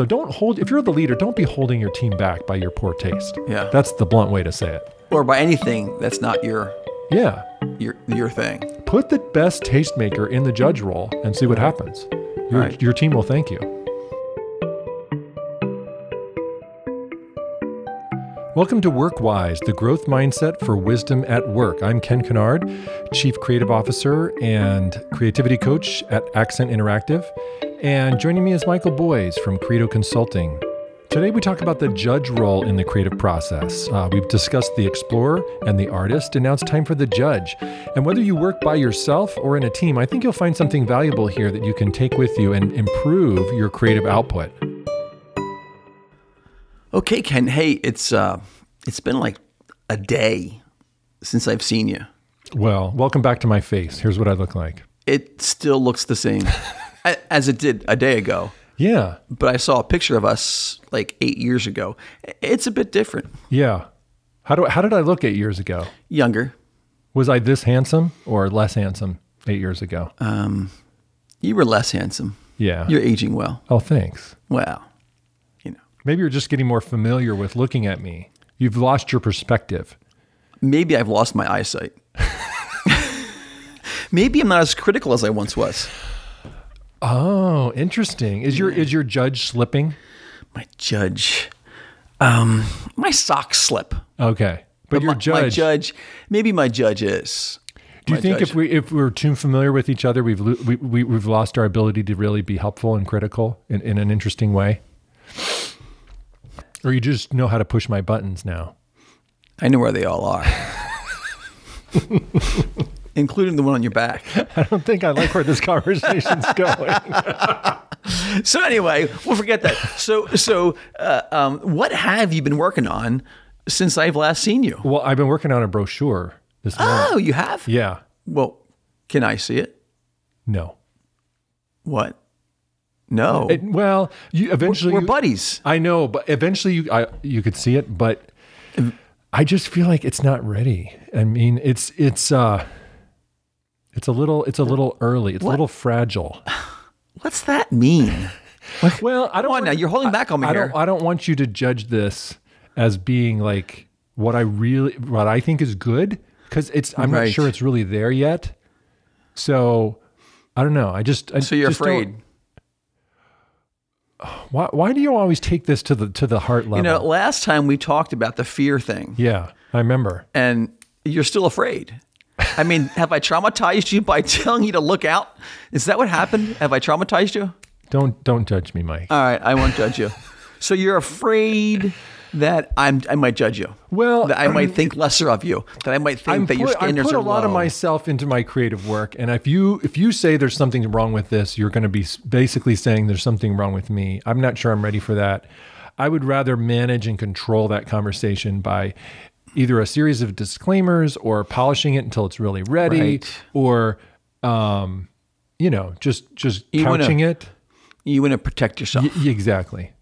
So don't hold, if you're the leader, don't be holding your team back by your poor taste. Yeah. That's the blunt way to say it. or by anything that's not your Yeah. your your thing. Put the best tastemaker in the judge role and see what happens. Your, Right. your team will thank you. Welcome to WorkWise, the growth mindset for wisdom at work. I'm Ken Kennard, Chief Creative Officer and Creativity Coach at Accent Interactive. And joining me is Michael Boys from Credo Consulting. Today, we talk about the judge role in the creative process. Uh, we've discussed the explorer and the artist, and now it's time for the judge. And whether you work by yourself or in a team, I think you'll find something valuable here that you can take with you and improve your creative output. Okay, Ken. Hey, it's uh, it's been like a day since I've seen you. Well, welcome back to my face. Here's what I look like. It still looks the same as it did a day ago. Yeah, But I saw a picture of us like eight years ago. It's a bit different, yeah. How do how did I look eight years ago? younger. Was I this handsome or less handsome eight years ago? Um, You were less handsome. yeah. You're aging well. oh, thanks. Well, you know, Maybe you're just getting more familiar with looking at me. You've lost your perspective. maybe I've lost my eyesight. maybe I'm not as critical as I once was. Oh, interesting. Is your is your judge slipping? My judge, um, my socks slip. Okay, but, your my, judge. my judge, maybe my judge is. do you think judge. if we if we're too familiar with each other, we've we, we we've lost our ability to really be helpful and critical in, in an interesting way? Or you just know how to push my buttons now? I know where they all are, including the one on your back. I don't think I like where this conversation's going. So anyway, we'll forget that. So so, uh, um, what have you been working on since I've last seen you? well, I've been working on a brochure this morning. Oh, you have. Yeah. Well, can I see it? No. What? No, It- well, you eventually we're you- buddies. I know, but eventually you I, you could see it, but I just feel like it's not ready. I mean, it's it's uh it's a little it's a little early. It's a little fragile. What's that mean? Well, I don't want- now, you're holding back on me I here. don't I don't want you to judge this as being like what I really what I think is good cuz it's I'm not sure it's really there yet. So, I don't know. I just I So you're just afraid. Why why do you always take this to the to the heart level? You know, last time we talked about the fear thing, yeah, I remember. and you're still afraid. I mean, have I traumatized you by telling you to look out? Is that what happened? Have I traumatized you? Don't don't judge me, Mike. All right, I won't judge you. So you're afraid that I'm I might judge you. Well, that I might think lesser of you. That I might think I'm that your put, I put a lot of myself into my creative work, and if you if you say there's something wrong with this, you're going to be basically saying there's something wrong with me. I'm not sure I'm ready for that. I would rather manage and control that conversation by either a series of disclaimers or polishing it until it's really ready, Right. or um, you know, just just wanna- couching it. You want to protect yourself Y- exactly.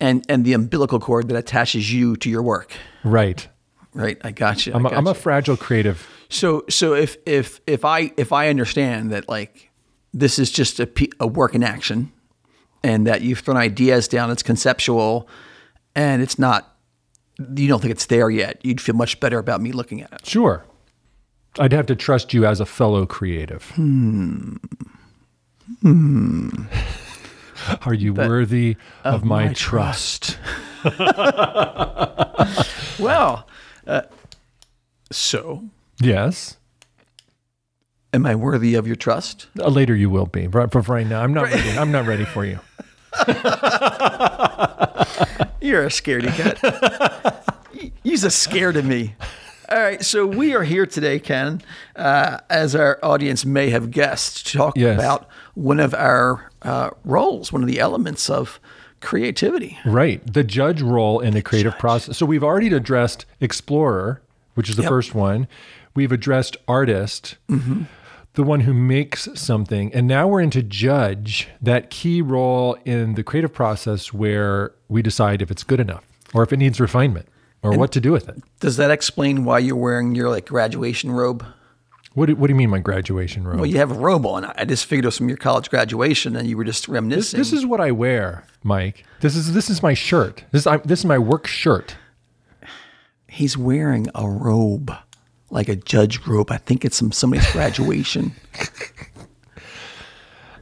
and and the umbilical cord that attaches you to your work. Right. Right, I got you. I I'm a, got I'm a fragile creative. So so if if if I if I understand that like this is just a, a work in action, and that you've thrown ideas down, it's conceptual, and it's not, you don't think it's there yet. You'd feel much better about me looking at it. Sure. I'd have to trust you as a fellow creative. Hmm. Hmm. Are you worthy of, my, my trust? Well, uh, so Yes. am I worthy of your trust? Uh, later you will be. But for right now, I'm not ready. I'm not ready for you. You're a scaredy cat. You're a scared of me. All right, so we are here today, Ken, uh, as our audience may have guessed, to talk Yes. about one of our uh, roles, one of the elements of creativity. Right. The judge role in the creative process. So we've already addressed explorer, which is the Yep. first one. We've addressed artist, the one who makes something. And now we're into judge, that key role in the creative process where we decide if it's good enough or if it needs refinement or what to do with it. Does that explain why you're wearing your like graduation robe? What do, what do you mean my graduation robe? Well, you have a robe on. I just figured it was from your college graduation, and you were just this, reminiscing. this is what I wear, Mike. This is this is my shirt. This I, this is my work shirt. He's wearing a robe, like a judge group. I think it's from somebody's graduation.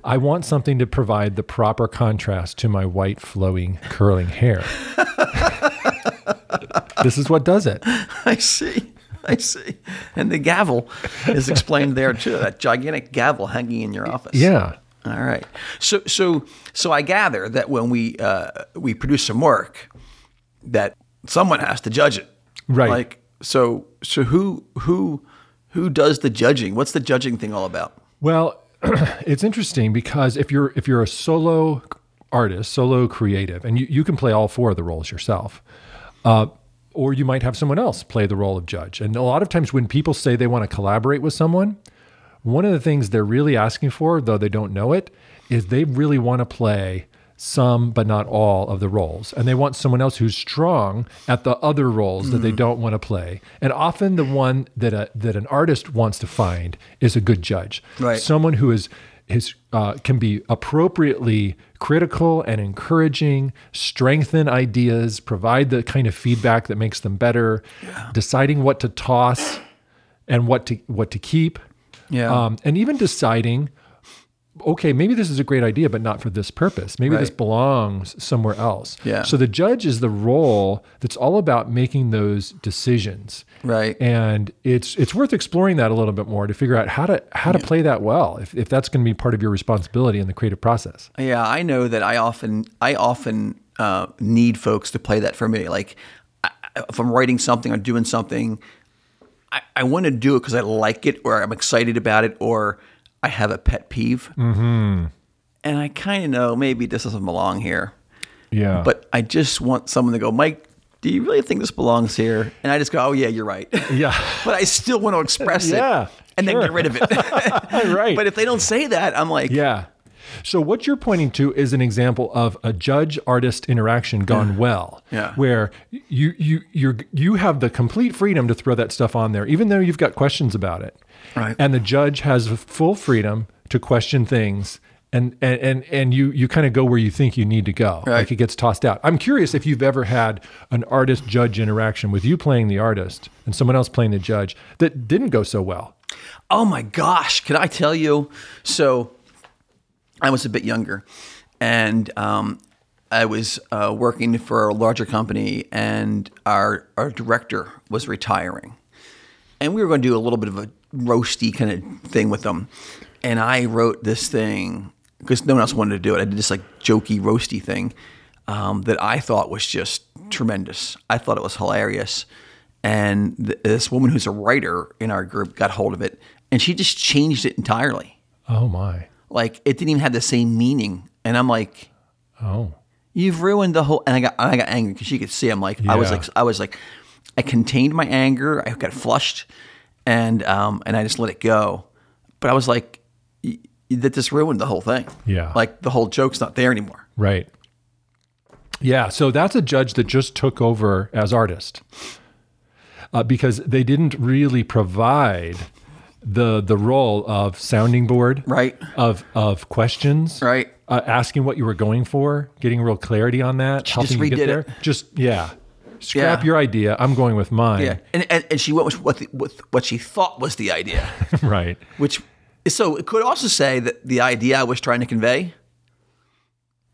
I want something to provide the proper contrast to my white flowing curling hair. this is what does it. I see. I see. And the gavel is explained there too. That gigantic gavel hanging in your office. Yeah. All right. So so so I gather that when we uh, we produce some work, that someone has to judge it. Right. Like so so who who who does the judging? What's the judging thing all about? Well, it's interesting because if you're if you're a solo artist, solo creative, and you, you can play all four of the roles yourself, uh, or you might have someone else play the role of judge. And a lot of times when people say they want to collaborate with someone, one of the things they're really asking for, though they don't know it, is they really want to play some but not all of the roles. And they want someone else who's strong at the other roles that they don't want to play. And often the one that a, that an artist wants to find is a good judge. Right. someone who is is uh, can be appropriately critical and encouraging, strengthen ideas, provide the kind of feedback that makes them better, deciding what to toss and what to what to keep, Yeah. um, and even deciding, okay, maybe this is a great idea, but not for this purpose. Maybe this belongs somewhere else. Yeah. So the judge is the role that's all about making those decisions. Right. And it's it's worth exploring that a little bit more to figure out how to how to play that well if, if that's going to be part of your responsibility in the creative process. Yeah, I know that I often I often uh, need folks to play that for me. Like I, if I'm writing something or doing something, I, I want to do it because I like it or I'm excited about it or I have a pet peeve, mm-hmm. and I kind of know maybe this doesn't belong here, Yeah. but I just want someone to go, Mike. Do you really think this belongs here? And I just go, oh yeah, you're right. yeah. but I still want to express Yeah, it and sure. then get rid of it. right. But if they don't say that, I'm like, Yeah. So what you're pointing to is an example of a judge artist interaction gone well. Yeah. Where you you you you have the complete freedom to throw that stuff on there even though you've got questions about it. Right. And the judge has full freedom to question things and and and, and you you kind of go where you think you need to go. Right. Like it gets tossed out. I'm curious if you've ever had an artist judge interaction with you playing the artist and someone else playing the judge that didn't go so well. Oh my gosh, can I tell you? So I was a bit younger and um, I was uh, working for a larger company and our, our director was retiring. And we were going to do a little bit of a roasty kind of thing with them. And I wrote this thing because no one else wanted to do it. I did this like jokey, roasty thing um, that I thought was just tremendous. I thought it was hilarious. And th- this woman who's a writer in our group got hold of it and she just changed it entirely. Oh my. Like it didn't even have the same meaning. And I'm like, Oh. you've ruined the whole and i got i got angry because she could see i'm like i was like i was like i contained my anger i got flushed and um and i just let it go but i was like that just ruined the whole thing Yeah. like the whole joke's not there anymore Right. Yeah. So that's a judge that just took over as artist uh, because they didn't really provide the the role of sounding board, Right. Of of questions, Right. Uh, asking what you were going for, getting real clarity on that, She helping just you get there. it. Just yeah, scrap Yeah. your idea. I'm going with mine. yeah and and, and she went with what the, with what she thought was the idea right. which so it could also say that the idea i was trying to convey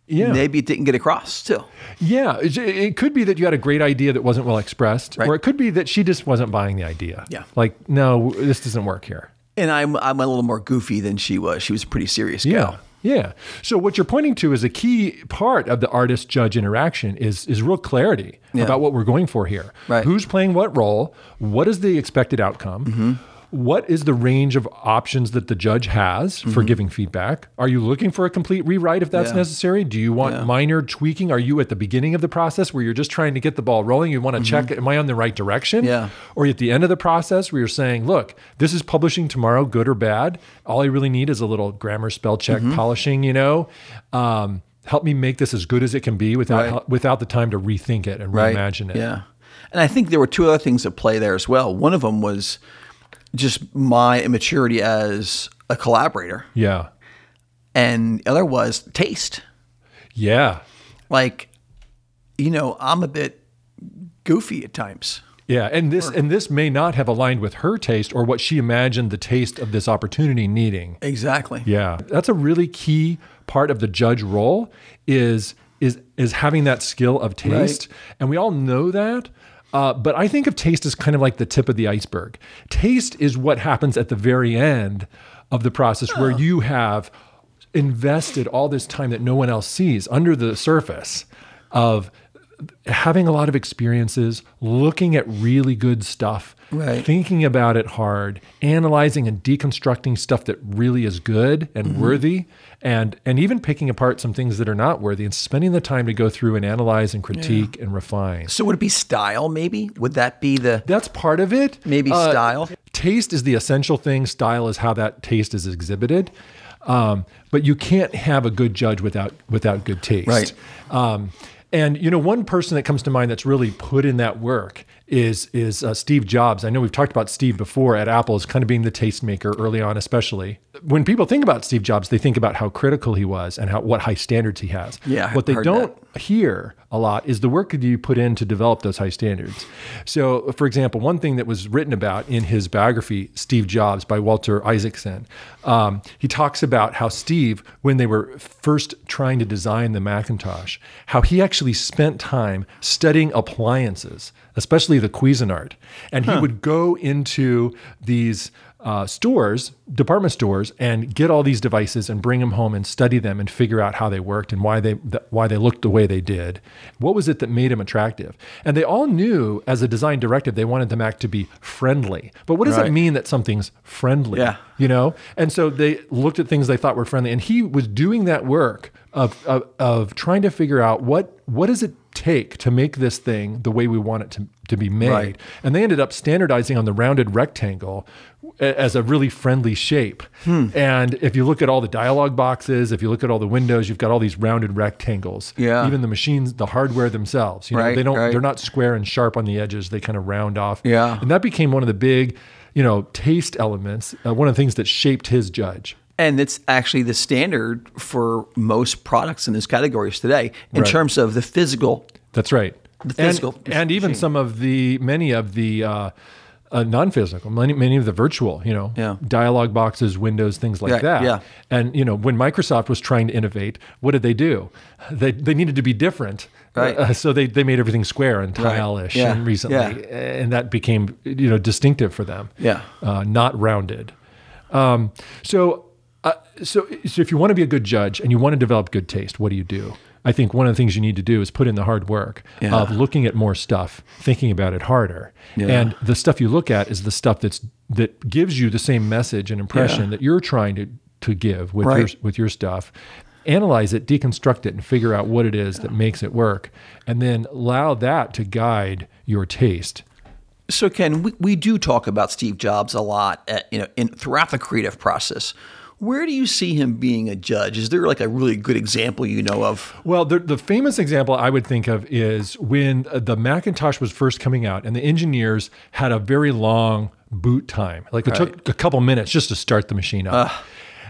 Yeah. maybe it didn't get across too Yeah, it, it could be that you had a great idea that wasn't well expressed, Right. or it could be that she just wasn't buying the idea. Yeah. like no, this doesn't work here. and i'm i'm a little more goofy than she was she was a pretty serious gal. Yeah. Yeah. So what you're pointing to is a key part of the artist judge interaction is is real clarity Yeah. about what we're going for here. Right. Who's playing what role? What is the expected outcome? Mm-hmm. What is the range of options that the judge has for giving feedback? Are you looking for a complete rewrite if that's Mm-hmm. Yeah. necessary? Do you want Yeah. minor tweaking? Are you at the beginning of the process where you're just trying to get the ball rolling? You want to check, am I on the right direction? Mm-hmm. Yeah. Or at the end of the process where you're saying, look, this is publishing tomorrow, good or bad. All I really need is a little grammar, spell check, Mm-hmm. polishing, you know. Um, help me make this as good as it can be without Right. without the time to rethink it and reimagine it. Yeah. And I think there were two other things at play there as well. One of them was just my immaturity as a collaborator, Yeah. and the other was taste. Yeah. Like, you know, I'm a bit goofy at times. Yeah, and this and this may not have aligned with her taste or what she imagined the taste of this opportunity needing. Exactly. Yeah, that's a really key part of the judge role is is is having that skill of taste, and we all know that. Uh, but I think of taste as kind of like the tip of the iceberg. Taste is what happens at the very end of the process, where you have invested all this time that no one else sees under the surface of having a lot of experiences, looking at really good stuff, Right. thinking about it hard, analyzing and deconstructing stuff that really is good and Mm-hmm. worthy, and and even picking apart some things that are not worthy, and spending the time to go through and analyze and critique and refine. So would it be style? Maybe would that be the That's part of it. maybe Uh, style? taste is the essential thing. Style is how that taste is exhibited. Um, but you can't have a good judge without without good taste. Right. Um, and you know, one person that comes to mind that's really put in that work is is uh, Steve Jobs. I know we've talked about Steve before at Apple as kind of being the tastemaker early on, especially when people think about Steve Jobs, they think about how critical he was and how what high standards he has. Yeah, I've what they don't hear a lot is the work that you put in to develop those high standards. So, for example, one thing that was written about in his biography, Steve Jobs by Walter Isaacson, um, he talks about how Steve, when they were first trying to design the Macintosh, how he actually spent time studying appliances, especially the Cuisinart, and he would go into these uh, stores, department stores, and get all these devices and bring them home and study them and figure out how they worked and why they th- why they looked the way they did. What was it that made them attractive? And they all knew, as a design directive, they wanted the Mac to be friendly. But what does Right. it mean that something's friendly? Yeah. you know. And so they looked at things they thought were friendly, and he was doing that work of of, of trying to figure out what what is it take to make this thing the way we want it to, to be made. Right. And they ended up standardizing on the rounded rectangle as a really friendly shape. Hmm. And if you look at all the dialog boxes, if you look at all the windows, you've got all these rounded rectangles. Yeah. Even the machines, the hardware themselves, you know, Right, they don't right. they're not square and sharp on the edges. They kind of round off. Yeah. And that became one of the big, you know, taste elements, uh, one of the things that shaped his judge. And it's actually the standard for most products in this categories today in Right. terms of the physical. That's right. The physical and, and even some of the many of the uh, uh, non-physical, many, many of the virtual, you know, Yeah. dialogue boxes, windows, things like Yeah, that. yeah. And you know, when Microsoft was trying to innovate, what did they do? They they needed to be different, Right. Uh, so they they made everything square and Right. tile-ish Yeah, and recently, yeah. and that became you know distinctive for them. Yeah. uh, not rounded. Um, so, uh, so, so if you want to be a good judge and you want to develop good taste, what do you do? I think one of the things you need to do is put in the hard work Yeah. of looking at more stuff, thinking about it harder. Yeah. And the stuff you look at is the stuff that's that gives you the same message and impression Yeah. that you're trying to to give with Right. your with your stuff. Analyze it, deconstruct it, and figure out what it is that makes it work, and then allow that to guide your taste. So Ken, we, we do talk about Steve Jobs a lot, at, you know, in throughout the creative process. Where do you see him being a judge? Is there like a really good example you know of? Well, the, the famous example I would think of is when uh, the Macintosh was first coming out, and the engineers had a very long boot time. Like it took a couple minutes just to start the machine up.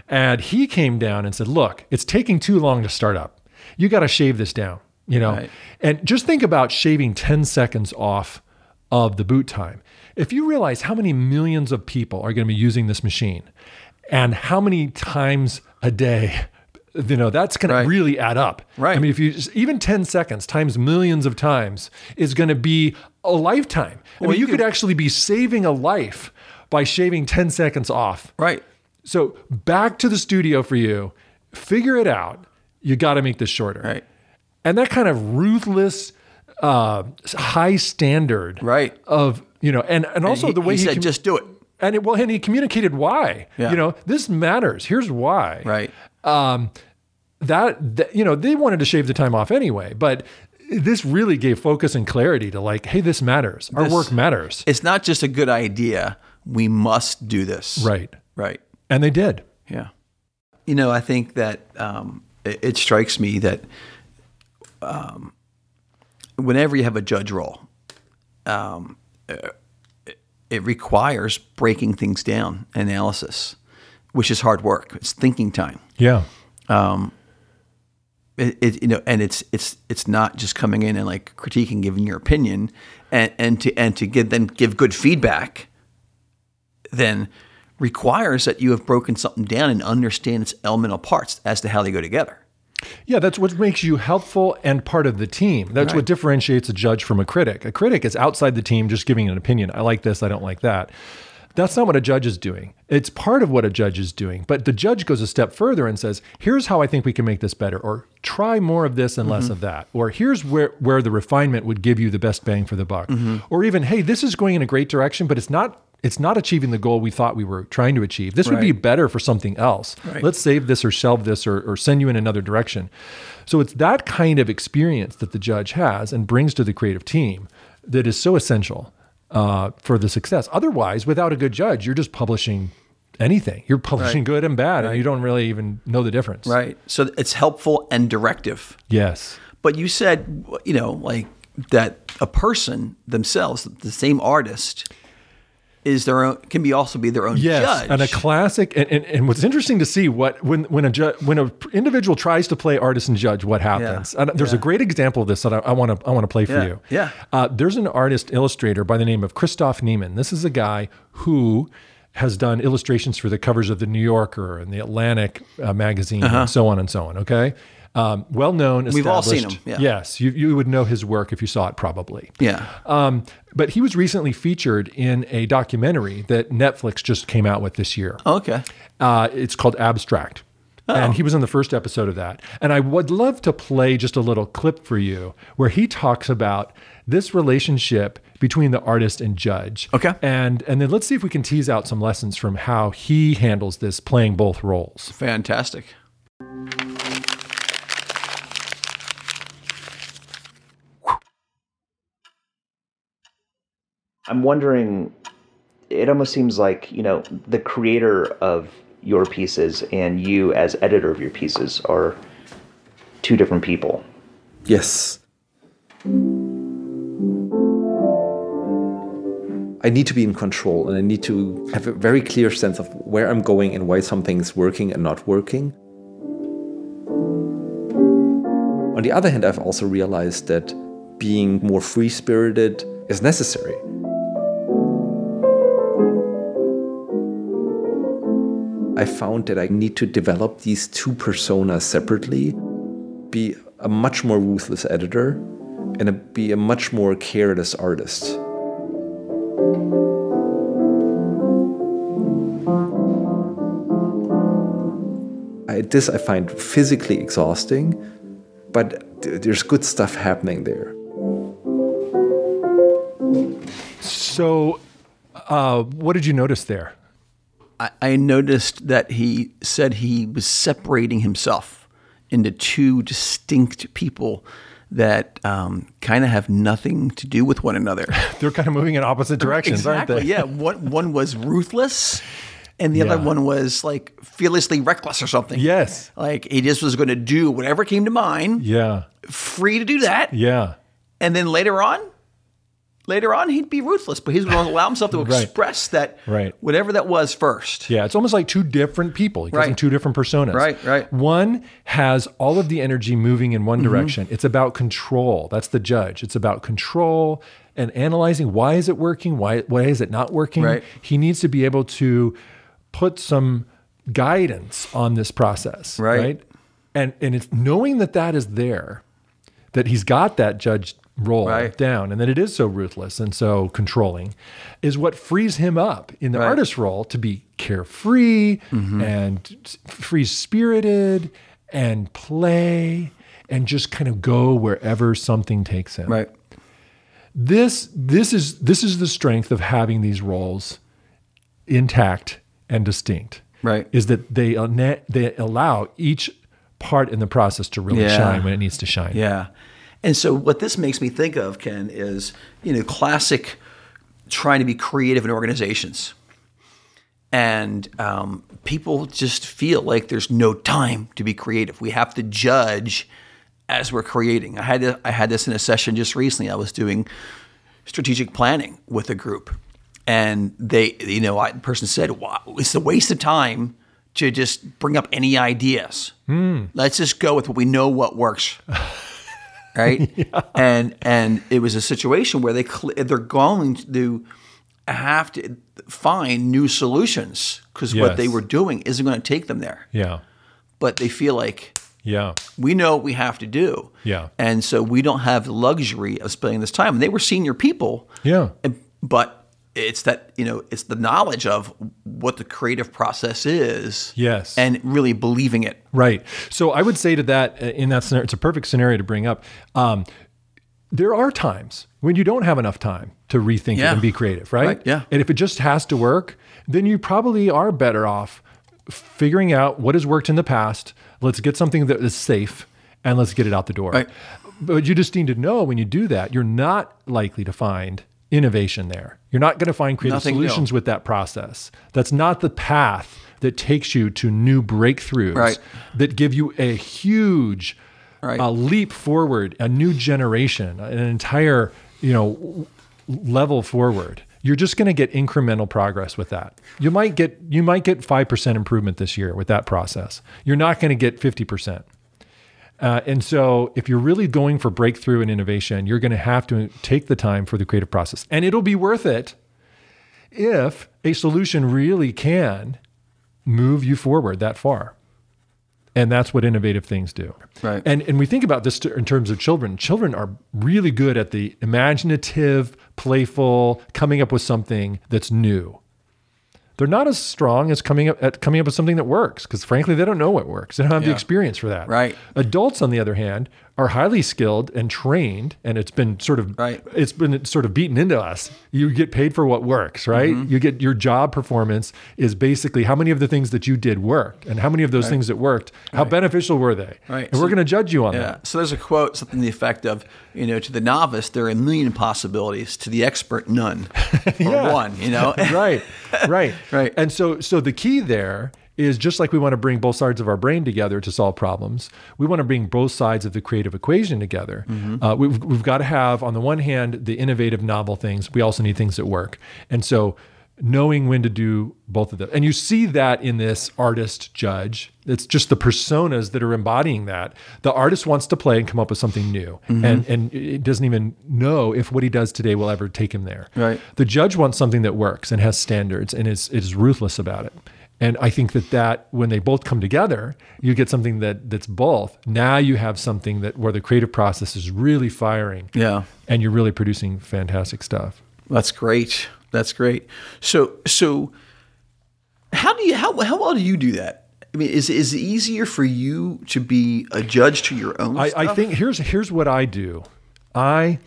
and he came down and said, "Look, it's taking too long to start up. You got to shave this down." You know, Right. and just think about shaving ten seconds off of the boot time. If you realize how many millions of people are going to be using this machine, and how many times a day. You know that's going Right. to really add up. Right. I mean, if you just, even ten seconds times millions of times is going to be a lifetime. I mean, you you could could- actually be saving a life by shaving ten seconds off. Right. So back to the studio for you. Figure it out. You got to make this shorter. Right. And that kind of ruthless, uh, high standard. Right. Of you know, and and also he, the way he he, said, commu- just do it. And it, well, and he communicated why. Yeah. You know, this matters. Here's why. Right. Um, that, that you know, they wanted to shave the time off anyway, but this really gave focus and clarity to like, hey, this matters. Our This- work matters. It's not just a good idea. We must do this. Right. Right. And they did. Yeah. You know, I think that um, it, it strikes me that um, whenever you have a judge role, um, uh, it requires breaking things down, analysis, which is hard work. It's thinking time. Yeah. Um, it, it, you know, and it's it's it's not just coming in and like critiquing, giving your opinion, and and to and to give then give good feedback. Then requires that you have broken something down and understand its elemental parts as to how they go together. Yeah, that's what makes you helpful and part of the team. That's what differentiates a judge from a critic. A critic is outside the team just giving an opinion. I like this, I don't like that. That's not what a judge is doing. It's part of what a judge is doing. But the judge goes a step further and says, here's how I think we can make this better, or try more of this and less mm-hmm. of that, or here's where, where the refinement would give you the best bang for the buck. Mm-hmm. Or even, hey, this is going in a great direction, but it's not it's not achieving the goal we thought we were trying to achieve. This would be better for something else. Right. Let's save this or shelve this or, or send you in another direction. So it's that kind of experience that the judge has and brings to the creative team that is so essential uh, for the success. Otherwise, without a good judge, you're just publishing anything. You're publishing Right. good and bad, and you don't really even know the difference. Right. So it's helpful and directive. Yes. But you said, you know, like that a person themselves, the same artist, is their own can be also be their own Yes, judge. and a classic. And, and, and what's interesting to see what when when a ju- when a individual tries to play artist and judge, what happens? Yeah, And there's a great example of this that I want to I want to play for Yeah, you. yeah. Uh, there's an artist illustrator by the name of Christoph Niemann. This is a guy who has done illustrations for the covers of the New Yorker and the Atlantic uh, magazine and so on and so on. Okay. Um, well known. We've all seen him, yeah. Yes, you, you would know his work if you saw it, probably. yeah. Um, but he was recently featured in a documentary that Netflix just came out with this year. Okay. Uh, it's called Abstract. And he was in the first episode of that. And I would love to play just a little clip for you where he talks about this relationship between the artist and judge. Okay. And and then let's see if we can tease out some lessons from how he handles this playing both roles. Fantastic. I'm wondering, it almost seems like, you know, the creator of your pieces and you as editor of your pieces are two different people. Yes. I need to be in control and I need to have a very clear sense of where I'm going and why something is working and not working. On the other hand, I've also realized that being more free spirited is necessary. I found that I need to develop these two personas separately, be a much more ruthless editor, and a, be a much more careless artist. I, this I find physically exhausting, but th- there's good stuff happening there. So uh, what did you notice there? I, I noticed that he said he was separating himself into two distinct people that um, kind of have nothing to do with one another. They're kind of moving in opposite directions, exactly. aren't they? Yeah. One one was ruthless, and the other one was like fearlessly reckless or something. Yes. Like he just was going to do whatever came to mind, Yeah. free to do that, Yeah. and then later on, later on he'd be ruthless, but he's going to allow himself to Right. express that Right. whatever that was first. Yeah, it's almost like two different people. He calls them Right. two different personas. Right, right. One has all of the energy moving in Mm-hmm. one direction. It's about control. That's the judge. It's about control and analyzing why is it working? Why why is it not working? Right. He needs to be able to put some guidance on this process. Right. And and it's knowing that that is there, that he's got that judge role Right. down and that it is so ruthless and so controlling is what frees him up in the Right. artist role to be carefree Mm-hmm. and free spirited and play and just kind of go wherever something takes him. Right. This this is this is the strength of having these roles intact and distinct. Right. Is that they they allow each part in the process to really Yeah. shine when it needs to shine. Yeah. And so what this makes me think of, Ken, is, you know, classic trying to be creative in organizations. And um, people just feel like there's no time to be creative. We have to judge as we're creating. I had I had this in a session just recently. I was doing strategic planning with a group, and they, you know, I, the person said, wow, it's a waste of time to just bring up any ideas. Let's just go with what we know what works. right? And and it was a situation where they cl- they're going to have to find new solutions because what they were doing isn't going to take them there. Yeah. But they feel like Yeah. we know what we have to do. Yeah. And so we don't have the luxury of spending this time. And they were senior people. Yeah. But it's that, you know, it's the knowledge of what the creative process is. Yes. And really believing it. Right. So I would say to that uh, in that scenario, it's a perfect scenario to bring up. Um, there are times when you don't have enough time to rethink it and be creative, right? Right, yeah. And if it just has to work, then you probably are better off figuring out what has worked in the past. Let's get something that is safe and let's get it out the door. Right. But you just need to know when you do that, you're not likely to find innovation there. You're not going to find creative Nothing new. solutions with that process. That's not the path that takes you to new breakthroughs Right. that give you a huge Right. uh, leap forward, a new generation, an entire you know level forward. You're just going to get incremental progress with that. You might get you might get five percent improvement this year with that process. You're not going to get fifty percent. Uh, and so, if you're really going for breakthrough and innovation, you're going to have to take the time for the creative process, and it'll be worth it if a solution really can move you forward that far. And that's what innovative things do. Right. And and we think about this in terms of children. Children are really good at the imaginative, playful, coming up with something that's new. They're not as strong as coming up at coming up with something that works because frankly they don't know what works. They don't have the experience for that. Right. Adults, on the other hand, are highly skilled and trained, and it's been sort of Right. it's been sort of beaten into us. You get paid for what works, right? Mm-hmm. You get your job performance is basically how many of the things that you did worked, and how many of those things that worked, how beneficial were they? Right. And we're going to judge you on Yeah. that. So there's a quote, something to the effect of, you know, to the novice, there are a million possibilities. To the expert, none. Or Yeah. one, you know? right, right, Right. And so, so the key there is just like we want to bring both sides of our brain together to solve problems. We want to bring both sides of the creative equation together. Mm-hmm. Uh, we've we've got to have on the one hand the innovative, novel things. We also need things that work. And so, knowing when to do both of them, and you see that in this artist judge. It's just the personas that are embodying that. The artist wants to play and come up with something new, Mm-hmm. and and it doesn't even know if what he does today will ever take him there. Right. The judge wants something that works and has standards and is is ruthless about it. And I think that that when they both come together, you get something that that's both. Now you have something that where the creative process is really firing. Yeah. And you're really producing fantastic stuff. That's great. That's great. So, so how do you, how, how well do you do that? I mean, is, is it easier for you to be a judge to your own I, I think here's here's what I do. I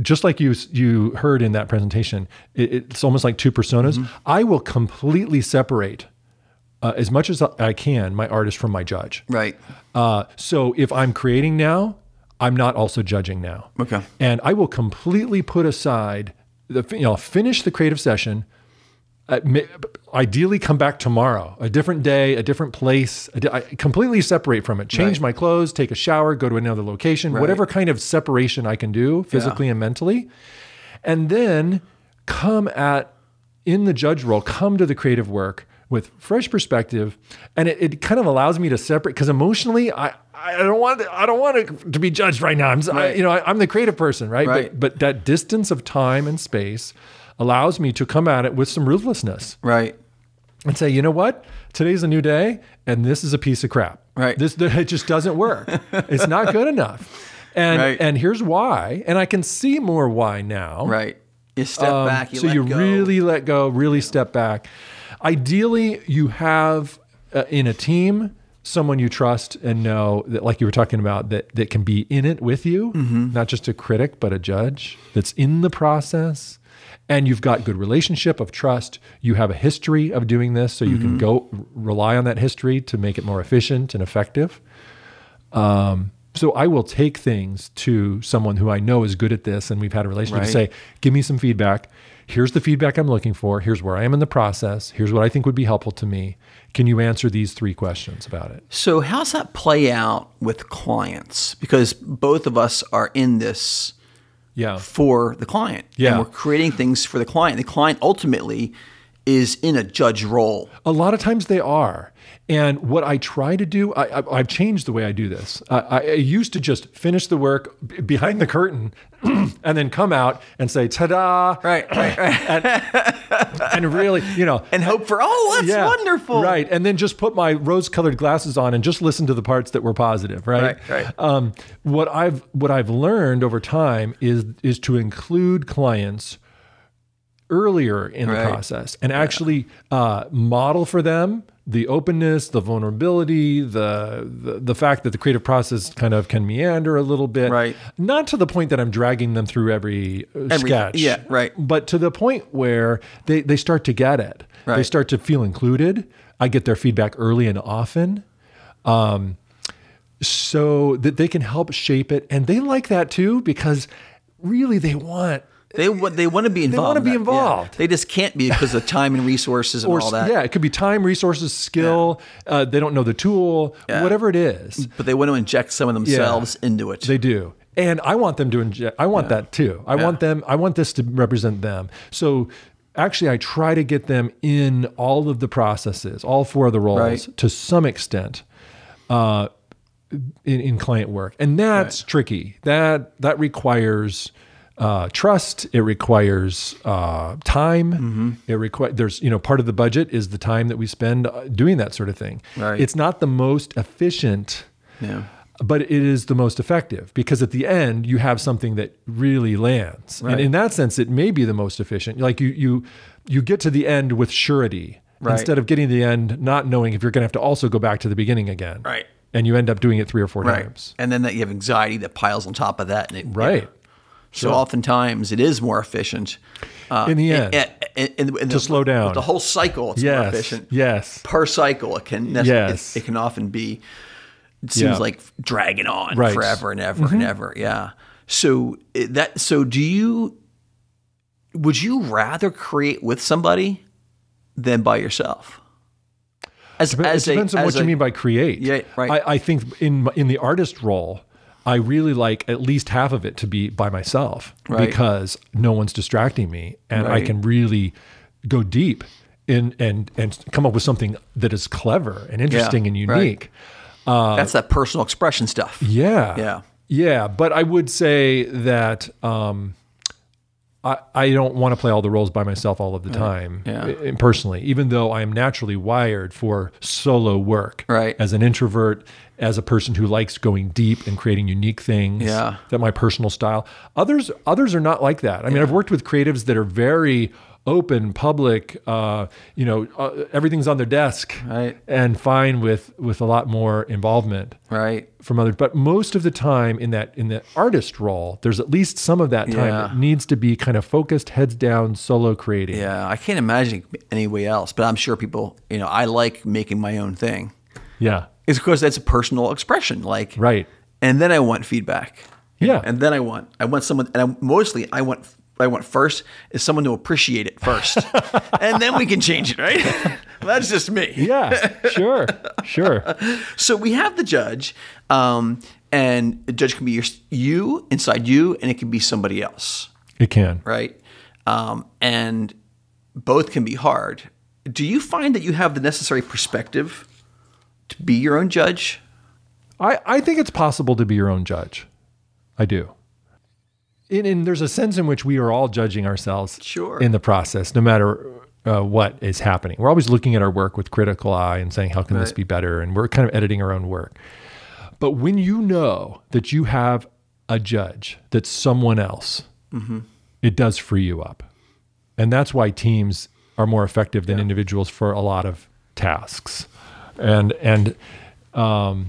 just like you you heard in that presentation, it, it's almost like two personas. Mm-hmm. I will completely separate uh, as much as I can my artist from my judge. Right. Uh, so if I'm creating now, I'm not also judging now. Okay. And I will completely put aside the you know finish the creative session. Uh, ideally, come back tomorrow, a different day, a different place. a di- I completely separate from it. Change Right. my clothes, take a shower, go to another location, whatever kind of separation I can do physically and mentally, and then come at in the judge role, come to the creative work with fresh perspective, and it, it kind of allows me to separate because emotionally, I I don't want I don't want to be judged right now. I'm s- I- Right. you know I, am the creative person, right? Right. But but that distance of time and space allows me to come at it with some ruthlessness Right. and say, you know what? Today's a new day, and this is a piece of crap. Right. This it just doesn't work. it's not good enough. And Right. and here's why. And I can see more why now. Right. You step Um, back. You so you go. really let go, really step back. Ideally, you have uh, in a team someone you trust and know that, like you were talking about, that that can be in it with you, Mm-hmm. not just a critic but a judge that's in the process. And you've got good relationship of trust. You have a history of doing this, so you Mm-hmm. can go rely on that history to make it more efficient and effective. Um, so I will take things to someone who I know is good at this, and we've had a relationship. Right. Say, give me some feedback. Here's the feedback I'm looking for. Here's where I am in the process. Here's what I think would be helpful to me. Can you answer these three questions about it? So, how's that play out with clients? Because both of us are in this Yeah. for the client. Yeah. And we're creating things for the client. The client ultimately is in a judge role. A lot of times they are. And what I try to do, I, I, I've changed the way I do this. I, I used to just finish the work b- behind the curtain and then come out and say, ta da. Right, right, right. And really, you know, and hope for, oh, that's wonderful. Right. And then just put my rose colored glasses on and just listen to the parts that were positive. Right. Right, right. Um, what I've what I've learned over time is is to include clients earlier in the process and actually uh, model for them the openness, the vulnerability, the, the the fact that the creative process kind of can meander a little bit. Right. Not to the point that I'm dragging them through every, uh, Every- sketch. yeah, right. But to the point where they, they start to get it. They start to feel included. I get their feedback early and often. Um, so that they can help shape it. And they like that too because really they want They want they want to be involved. They wanna be that. Yeah. involved. They just can't be because of time and resources and or all that. yeah, it could be time, resources, skill. Uh, they don't know the tool, Yeah. whatever it is. But they want to inject some of themselves into it. They do. And I want them to inject, I want that too. I want them, I want this to represent them. So actually, I try to get them in all of the processes, all four of the roles Right. to some extent. Uh, in, in client work, and that's tricky. That that requires uh, trust. It requires uh, time. Mm-hmm. It requires there's you know part of the budget is the time that we spend uh, doing that sort of thing. Right. It's not the most efficient yeah. but it is the most effective because at the end you have something that really lands Right. and in that sense it may be the most efficient like you you you get to the end with surety Right. instead of getting to the end not knowing if you're going to have to also go back to the beginning again Right. and you end up doing it three or four Right. times And then that you have anxiety that piles on top of that. And it, right yeah. So oftentimes it is more efficient. Uh, In the end. in- in- in- in To the- slow down. The whole cycle, it's more yes efficient. yes Per cycle, it can Yes. it, it can often be. It seems Yeah. like dragging on Right. Mm-hmm. forever and ever and ever. Yeah. So that. So do you? Would you rather create with somebody than by yourself? As, But as it depends a, on as what you mean by create. Yeah, right. I, I think in in the artist role, I really like at least half of it to be by myself Right. because no one's distracting me, and I can really go deep in and and come up with something that is clever and interesting and right. unique. That's that personal expression stuff. Yeah. Yeah. Yeah. But I would say that um, I, I don't want to play all the roles by myself all of the time Yeah. i- personally, even though I am naturally wired for solo work. Right. As an introvert, as a person who likes going deep and creating unique things. Yeah. That my personal style. Others others are not like that. I mean, I've worked with creatives that are very open, public, uh, you know, uh, everything's on their desk Right. and fine with with a lot more involvement Right. from others. But most of the time in that in the artist role, there's at least some of that time Yeah. that needs to be kind of focused, heads down, solo creating. Yeah, I can't imagine any way else. But I'm sure people, you know, I like making my own thing. Yeah. It's because that's a personal expression. Like, Right. And then I want feedback. Yeah. And then I want, I want someone, and I, mostly I want, I want first is someone to appreciate it first, and then we can change it. Right? that's just me. Yeah. Sure. sure. So we have the judge, um, and the judge can be your, you inside you, and it can be somebody else. It can. right? Um, and both can be hard. Do you find that you have the necessary perspective to be your own judge? I, I think it's possible to be your own judge. I do. And, and there's a sense in which we are all judging ourselves Sure. in the process, no matter uh, what is happening. We're always looking at our work with critical eye and saying, how can this be better? And we're kind of editing our own work. But when you know that you have a judge that's someone else, Mm-hmm. it does free you up. And that's why teams are more effective than individuals for a lot of tasks. And, and, um,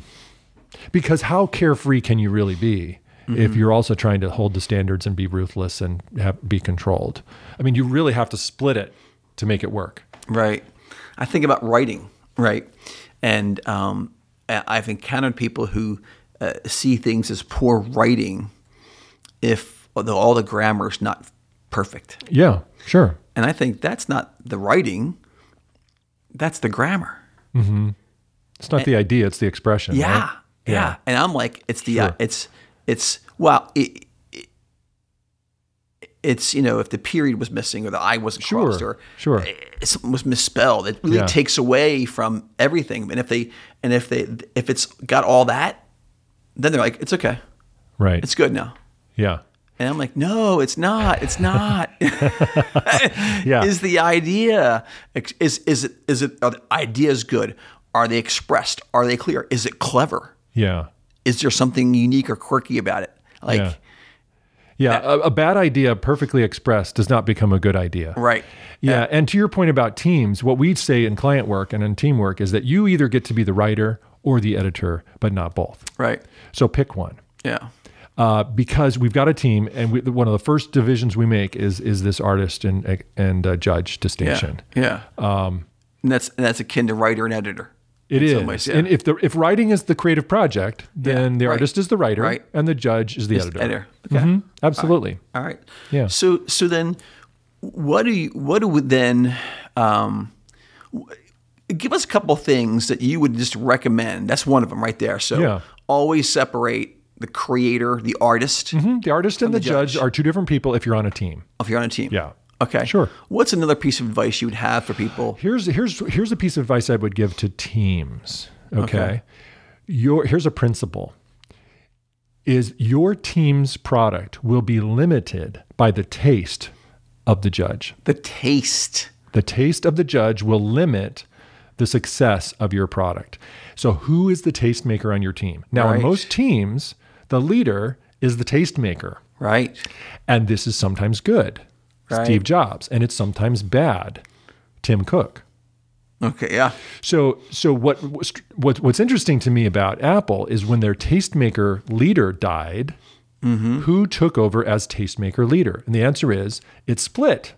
because how carefree can you really be if Mm-hmm. you're also trying to hold the standards and be ruthless and have, be controlled? I mean, you really have to split it to make it work. Right. I think about writing, right? And um, I've encountered people who uh, see things as poor writing if although all the grammar is not perfect. Yeah, sure. And I think that's not the writing, that's the grammar. It's not the idea; it's the expression. Yeah, right? yeah. And I'm like, it's the Sure. uh, it's it's well, it, it, it's you know if the period was missing or the I wasn't Sure, crossed or sure. eh, something was misspelled. It really Yeah. takes away from everything. And if they and if they if it's got all that, then they're like, it's okay, Right. it's good now. yeah. And I'm like, no, it's not. It's not. Yeah. Is the idea is is it is it are the ideas good? Are they expressed? Are they clear? Is it clever? yeah. Is there something unique or quirky about it? Like, Yeah. Yeah. A, a bad idea perfectly expressed does not become a good idea. right? Yeah. And to your point about teams, what we say in client work and in teamwork is that you either get to be the writer or the editor, but not both. Right. So pick one. Yeah. Uh, because we've got a team, and we, one of the first divisions we make is is this artist and and uh, judge Yeah. distinction. Yeah. Um, and that's and that's akin to writer and editor. It is, yeah. and if the if writing is the creative project, then Yeah, the right. artist is the writer, Right. and the judge is the editor. editor. Okay. Mhm. Absolutely. All right. Yeah. So so then, what do you what do we then? Um, give us a couple things that you would just recommend. That's one of them right there. So Yeah. always separate the creator, the artist, Mhm. The artist and the, the judge. judge. are two different people if you're on a team. if you're on a team. Yeah. Okay. Sure. What's another piece of advice you would have for people? Here's here's here's a piece of advice I would give to teams. Okay. Okay. Your here's a principle. Is your team's product will be limited by the taste of the judge. The taste. The taste of the judge will limit the success of your product. So who is the tastemaker on your team? Now in most teams, the leader is the tastemaker. Right. And this is sometimes good. Right. Steve Jobs, and it's sometimes bad. Tim Cook. Okay. Yeah. So, so what, what what's interesting to me about Apple is when their tastemaker leader died, mm-hmm. who took over as tastemaker leader? And the answer is it split.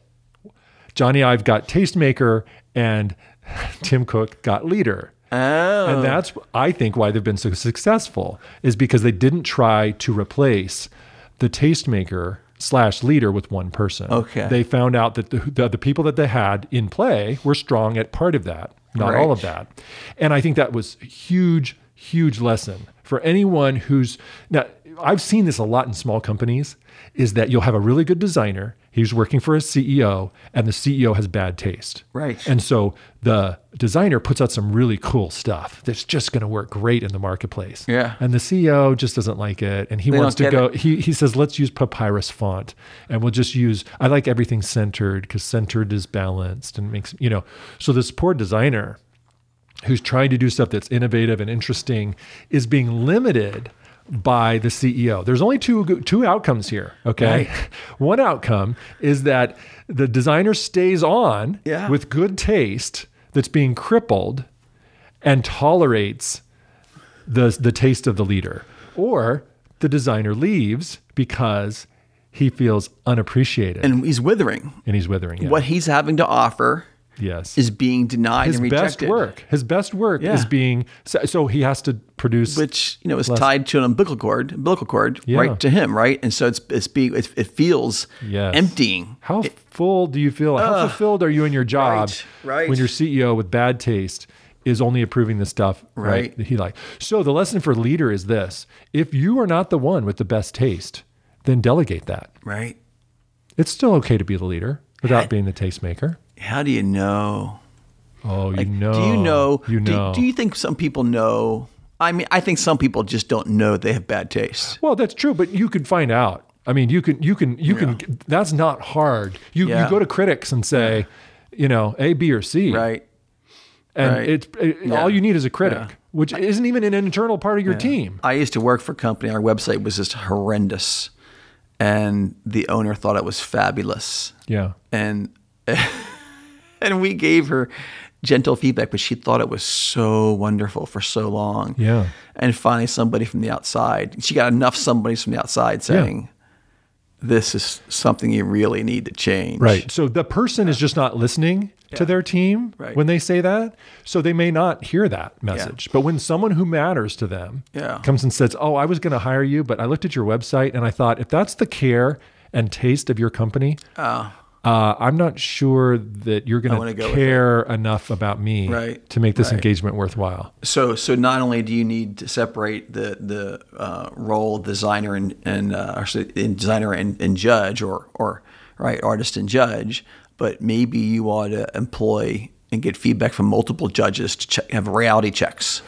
Jony Ive got tastemaker, and Tim Cook got leader. Oh. And that's, I think, why they've been so successful is because they didn't try to replace the tastemaker slash leader with one person. Okay. They found out that the, the, the people that they had in play were strong at part of that, not all of that. And I think that was a huge, huge lesson for anyone who's now. I've seen this a lot in small companies is that you'll have a really good designer. He's working for a CEO and the CEO has bad taste. Right. And so the designer puts out some really cool stuff that's just going to work great in the marketplace. Yeah. And the CEO just doesn't like it. And he They wants to go, it. he, he says, let's use papyrus font and we'll just use, I like everything centered because centered is balanced and makes, you know, so this poor designer who's trying to do stuff that's innovative and interesting is being limited by the CEO. There's only two two outcomes here, okay? One outcome is that the designer stays on Yeah. with good taste that's being crippled and tolerates the the taste of the leader. Or the designer leaves because he feels unappreciated and, and he's withering. And he's withering. Yeah. What he's having to offer yes. is being denied his and rejected. His best work. His best work is being so, so he has to produce which you know is tied to an umbilical cord, umbilical cord, Yeah. right to him, right? And so it's it's being it, it feels Yes. emptying. How full do you feel? How fulfilled are you in your job right, right. when your CEO with bad taste is only approving the stuff right. Right. that he like? So the lesson for leader is this: if you are not the one with the best taste, then delegate that. Right? It's still okay to be the leader without being the tastemaker. How do you know? Oh, you know. Do you know? You know. Do, you think some people know? I mean, I think some people just don't know they have bad taste. Well, that's true, but you can find out. I mean, you can, you can, you can. That's not hard. You Yeah. you go to critics and say, you know, A, B, or C, Right? and right. it's it, Yeah. all you need is a critic, Yeah. which isn't even an internal part of your team. I used to work for a company. Our website was just horrendous, and the owner thought it was fabulous. Yeah, and and we gave her gentle feedback, but she thought it was so wonderful for so long. Yeah. And finally, somebody from the outside, she got enough somebody from the outside saying, "This is something you really need to change." right. So the person is just not listening to their team Right. when they say that, so they may not hear that message. But when someone who matters to them Yeah. comes and says, "Oh, I was going to hire you, but I looked at your website and I thought if that's the care and taste of your company." Oh, uh, I'm not sure that you're going to care enough about me Right, to make this right. engagement worthwhile. So, so not only do you need to separate the the uh, role of designer and and uh, designer and, and judge, or or right artist and judge, but maybe you ought to employ and get feedback from multiple judges to check, have reality checks.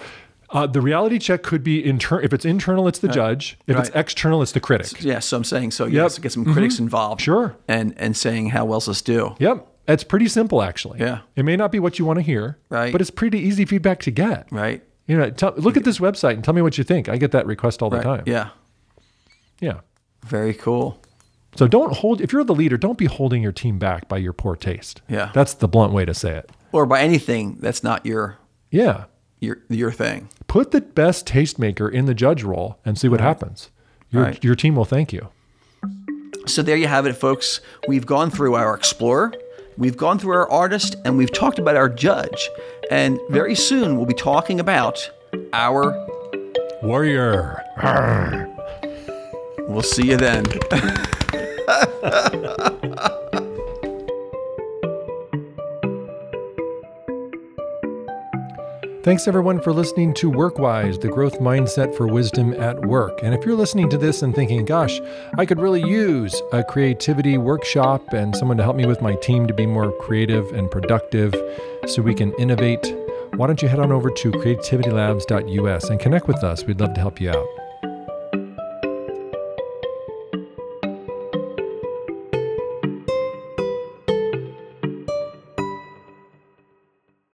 Uh, the reality check could be internal. If it's internal, it's the judge. If it's external, it's the critic. Yeah, so I'm saying so. Yep. get some critics involved. Sure. and and saying how well's this do? Yep. It's pretty simple, actually. Yeah. It may not be what you want to hear, Right. but it's pretty easy feedback to get. Right. You know, tell, look at this website and tell me what you think. I get that request all the Right. time. Yeah. Yeah. Very cool. So don't hold, if you're the leader, don't be holding your team back by your poor taste. Yeah. That's the blunt way to say it. Or by anything that's not your Yeah. Your your thing. Put the best tastemaker in the judge role and see what happens. Your, Right. your team will thank you. So there you have it, folks. We've gone through our explorer, we've gone through our artist, and we've talked about our judge. And very soon we'll be talking about our. Warrior. Arr. We'll see you then. Thanks everyone for listening to Workwise, the growth mindset for wisdom at work. And if you're listening to this and thinking, gosh, I could really use a creativity workshop and someone to help me with my team to be more creative and productive so we can innovate, why don't you head on over to creativitylabs.us and connect with us? We'd love to help you out.